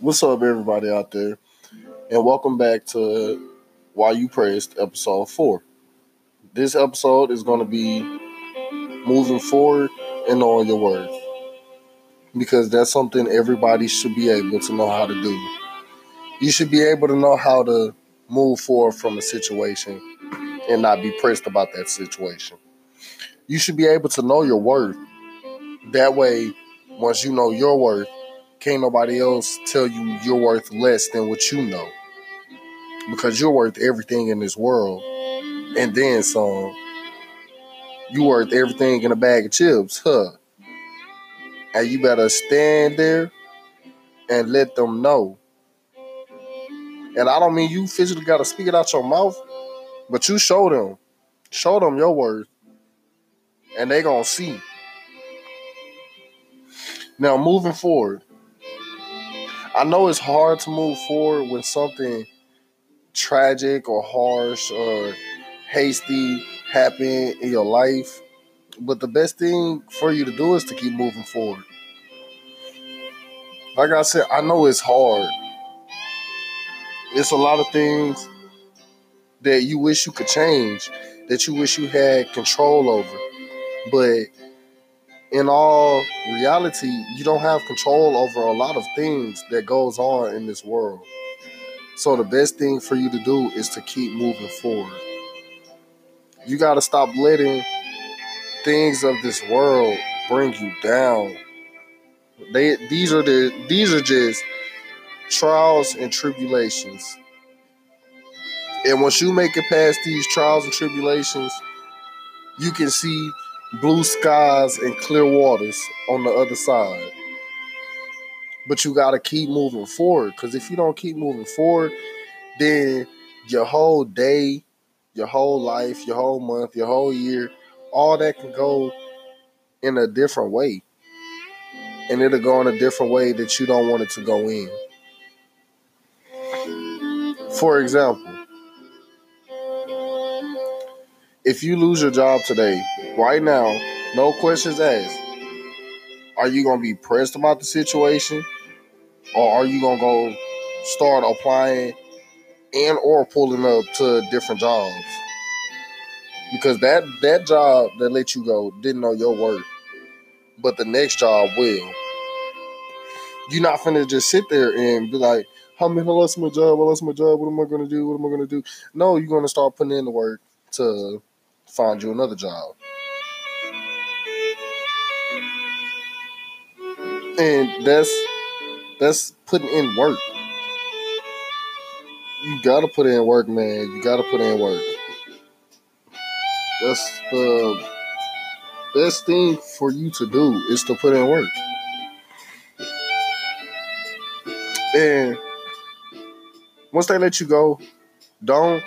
What's up, everybody out there? And welcome back to Why You Praised, episode four. This episode is going to be moving forward and knowing your worth. Because that's something everybody should be able to know how to do. You should be able to know how to move forward from a situation and not be pressed about that situation. You should be able to know your worth. That way, once you know your worth, can't nobody else tell you you're worth less than what you know. Because you're worth everything in this world. And then some. You worth everything in a bag of chips, huh? And you better stand there and let them know. And I don't mean you physically gotta speak it out your mouth, but you show them. Show them your worth. And they gonna see. Now moving forward, I know it's hard to move forward when something tragic or harsh or hasty happen in your life. But the best thing for you to do is to keep moving forward. Like I said, I know it's hard. It's a lot of things that you wish you could change, that you wish you had control over. But in all reality, you don't have control over a lot of things that goes on in this world. So the best thing for you to do is to keep moving forward. You got to stop letting things of this world bring you down. They these are the these are just trials and tribulations. And once you make it past these trials and tribulations, you can see blue skies and clear waters on the other side. But you got to keep moving forward because if you don't keep moving forward, then your whole day, your whole life, your whole month, your whole year, all that can go in a different way. And it'll go in a different way that you don't want it to go in. For example, if you lose your job today, right now, no questions asked. Are you gonna be pressed about the situation, or are you gonna go start applying and or pulling up to different jobs? Because that that job that let you go didn't know your worth, but the next job will. You're not finna just sit there and be like, "How many I lost my job? I lost my job. What am I gonna do? What am I gonna do?" No, you're gonna start putting in the work to find you another job. And that's that's putting in work. You gotta put in work, man. You gotta put in work. That's the best thing for you to do is to put in work. And once they let you go, don't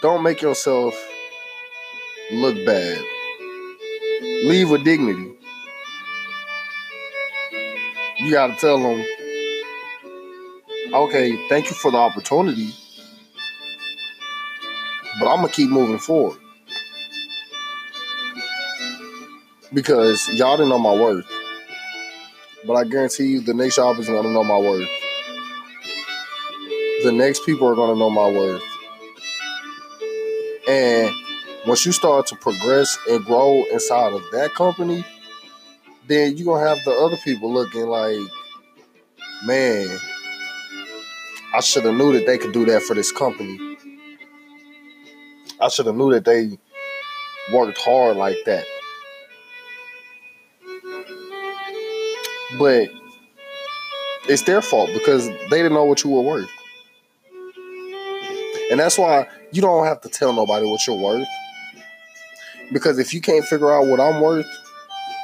don't make yourself look bad. Leave with dignity. You got to tell them, okay, thank you for the opportunity, but I'm going to keep moving forward. Because y'all didn't know my worth. But I guarantee you, the next job is going to know my worth. The next people are going to know my worth. And once you start to progress and grow inside of that company, then you're gonna have the other people looking like, man, I should have knew that they could do that for this company. I should have knew that they worked hard like that. But it's their fault because they didn't know what you were worth. And that's why you don't have to tell nobody what you're worth. Because if you can't figure out what I'm worth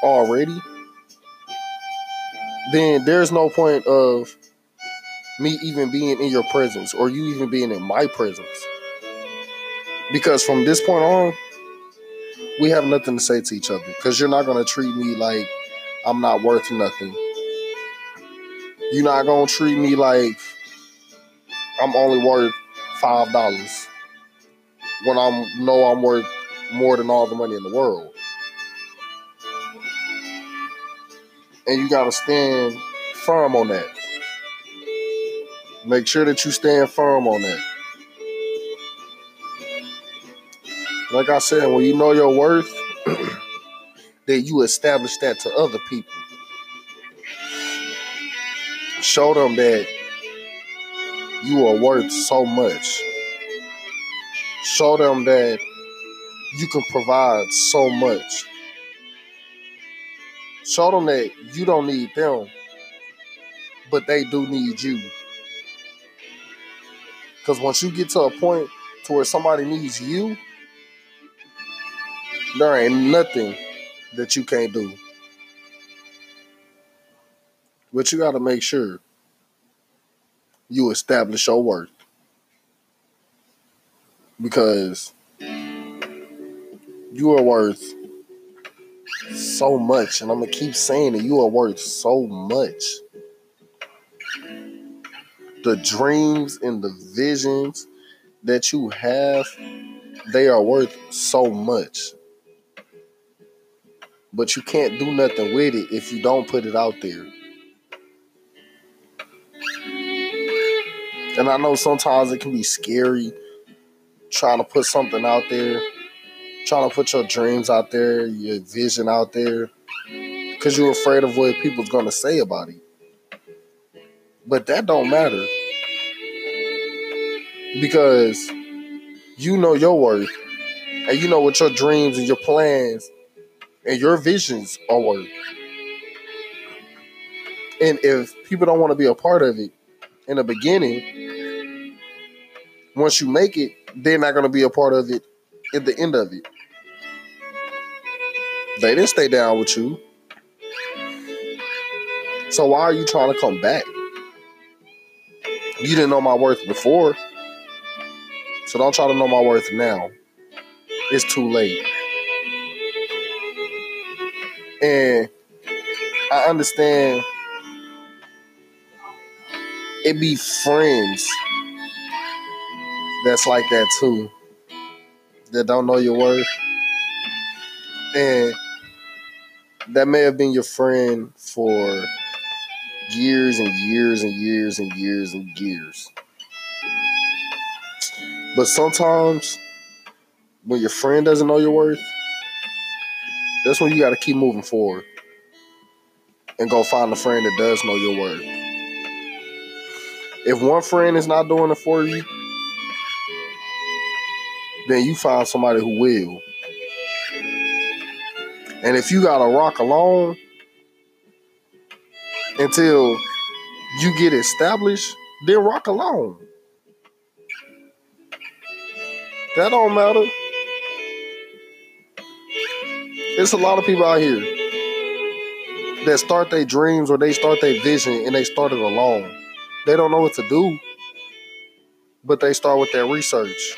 already, then there's no point of me even being in your presence or you even being in my presence. Because from this point on, we have nothing to say to each other because you're not going to treat me like I'm not worth nothing. You're not going to treat me like I'm only worth $5 when I know I'm worth more than all the money in the world. And you got to stand firm on that. Make sure that you stand firm on that. Like I said, when you know your worth, that you establish that to other people. Show them that you are worth so much. Show them that you can provide so much. Show them that you don't need them, but they do need you. Because once you get to a point to where somebody needs you, there ain't nothing that you can't do. But you got to make sure you establish your worth. Because you are worth so much. And I'm to keep saying that you are worth so much. The dreams and the visions that you have, they are worth so much. But you can't do nothing with it if you don't put it out there. And I know sometimes it can be scary trying to put something out there, trying to put your dreams out there, your vision out there, because you're afraid of what people's gonna say about it. But that don't matter because you know your worth and you know what your dreams and your plans and your visions are worth. And if people don't want to be a part of it in the beginning, once you make it, they're not going to be a part of it at the end of it. They didn't stay down with you. So why are you trying to come back? You didn't know my worth before. So don't try to know my worth now. It's too late. And I understand it be friends that's like that too. That don't know your worth. And that may have been your friend for years and years and years and years and years. But sometimes when your friend doesn't know your worth, that's when you got to keep moving forward and go find a friend that does know your worth. If one friend is not doing it for you, then you find somebody who will. And if you got to rock alone until you get established, then rock alone. That don't matter. It's a lot of people out here that start their dreams or they start their vision and they start it alone. They don't know what to do, but they start with their research.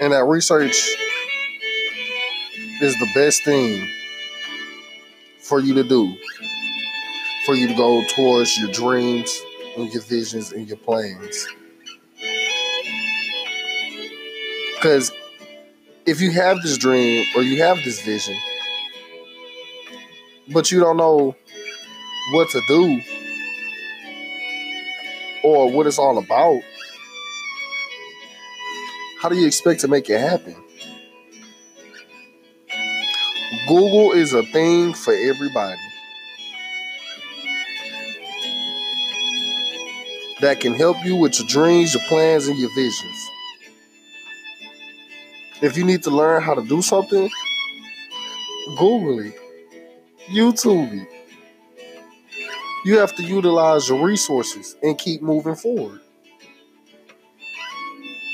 And that research is the best thing for you to do, for you to go towards your dreams and your visions and your plans. Because if you have this dream or you have this vision, but you don't know what to do or what it's all about, how do you expect to make it happen? Google is a thing for everybody that can help you with your dreams, your plans, and your visions. If you need to learn how to do something, Google it, YouTube it. You have to utilize your resources and keep moving forward.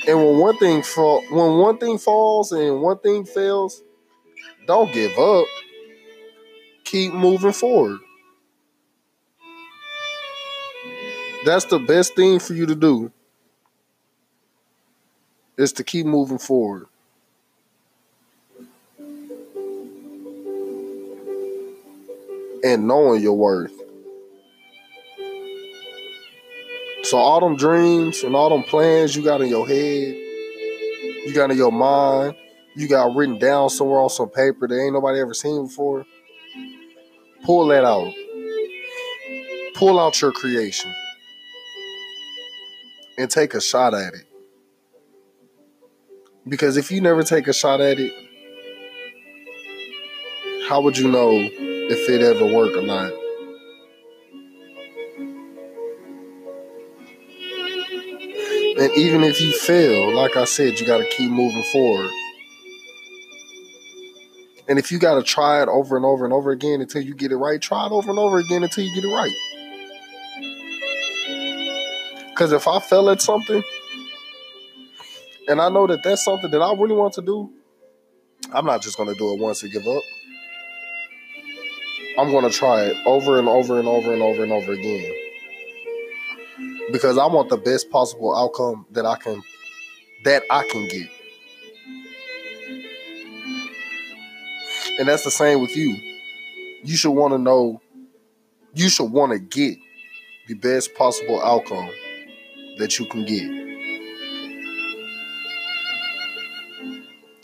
And when one thing fall, when one thing falls and one thing fails, don't give up. Keep moving forward. That's the best thing for you to do. Is to keep moving forward. and knowing your worth. So all them dreams and all them plans you got in your head, you got in your mind, you got written down somewhere on some paper that ain't nobody ever seen before. Pull that out. pull out your creation and take a shot at it. Because if you never take a shot at it, how would you know if it ever worked or not? And even if you fail, like I said, you got to keep moving forward. And if you got to try it over and over and over again until you get it right, try it over and over again until you get it right. Because if I fell at something, and I know that that's something that I really want to do, I'm not just going to do it once and give up. I'm going to try it over and over and over and over and over again because I want the best possible outcome that I can that I can get. And that's the same with you. You should want to know you should want to get the best possible outcome that you can get.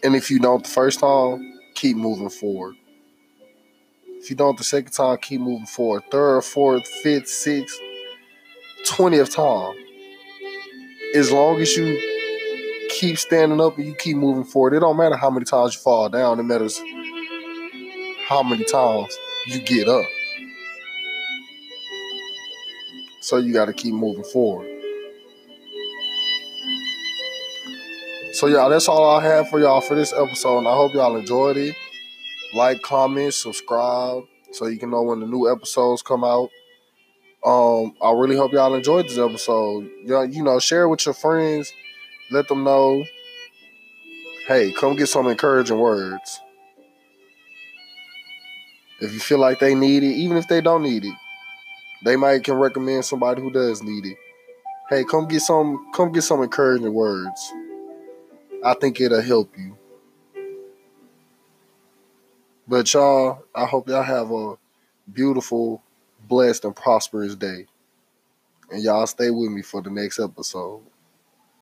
And if you don't the first time, keep moving forward. If you don't the second time, keep moving forward. Third, fourth, fifth, sixth, 20th time. As long as you keep standing up and you keep moving forward, it don't matter how many times you fall down, it matters how many times you get up. So you got to keep moving forward. So y'all, that's all I have for y'all for this episode, and I hope y'all enjoyed it. Like, comment, subscribe, so you can know when the new episodes come out. Um, I really hope y'all enjoyed this episode. Y'all, you know, share it with your friends. Let them know. Hey, come get some encouraging words. If you feel like they need it, even if they don't need it, they might can recommend somebody who does need it. Hey, come get some come get some encouraging words. I think it'll help you. But y'all, I hope y'all have a beautiful blessed and prosperous day. And y'all stay with me for the next episode.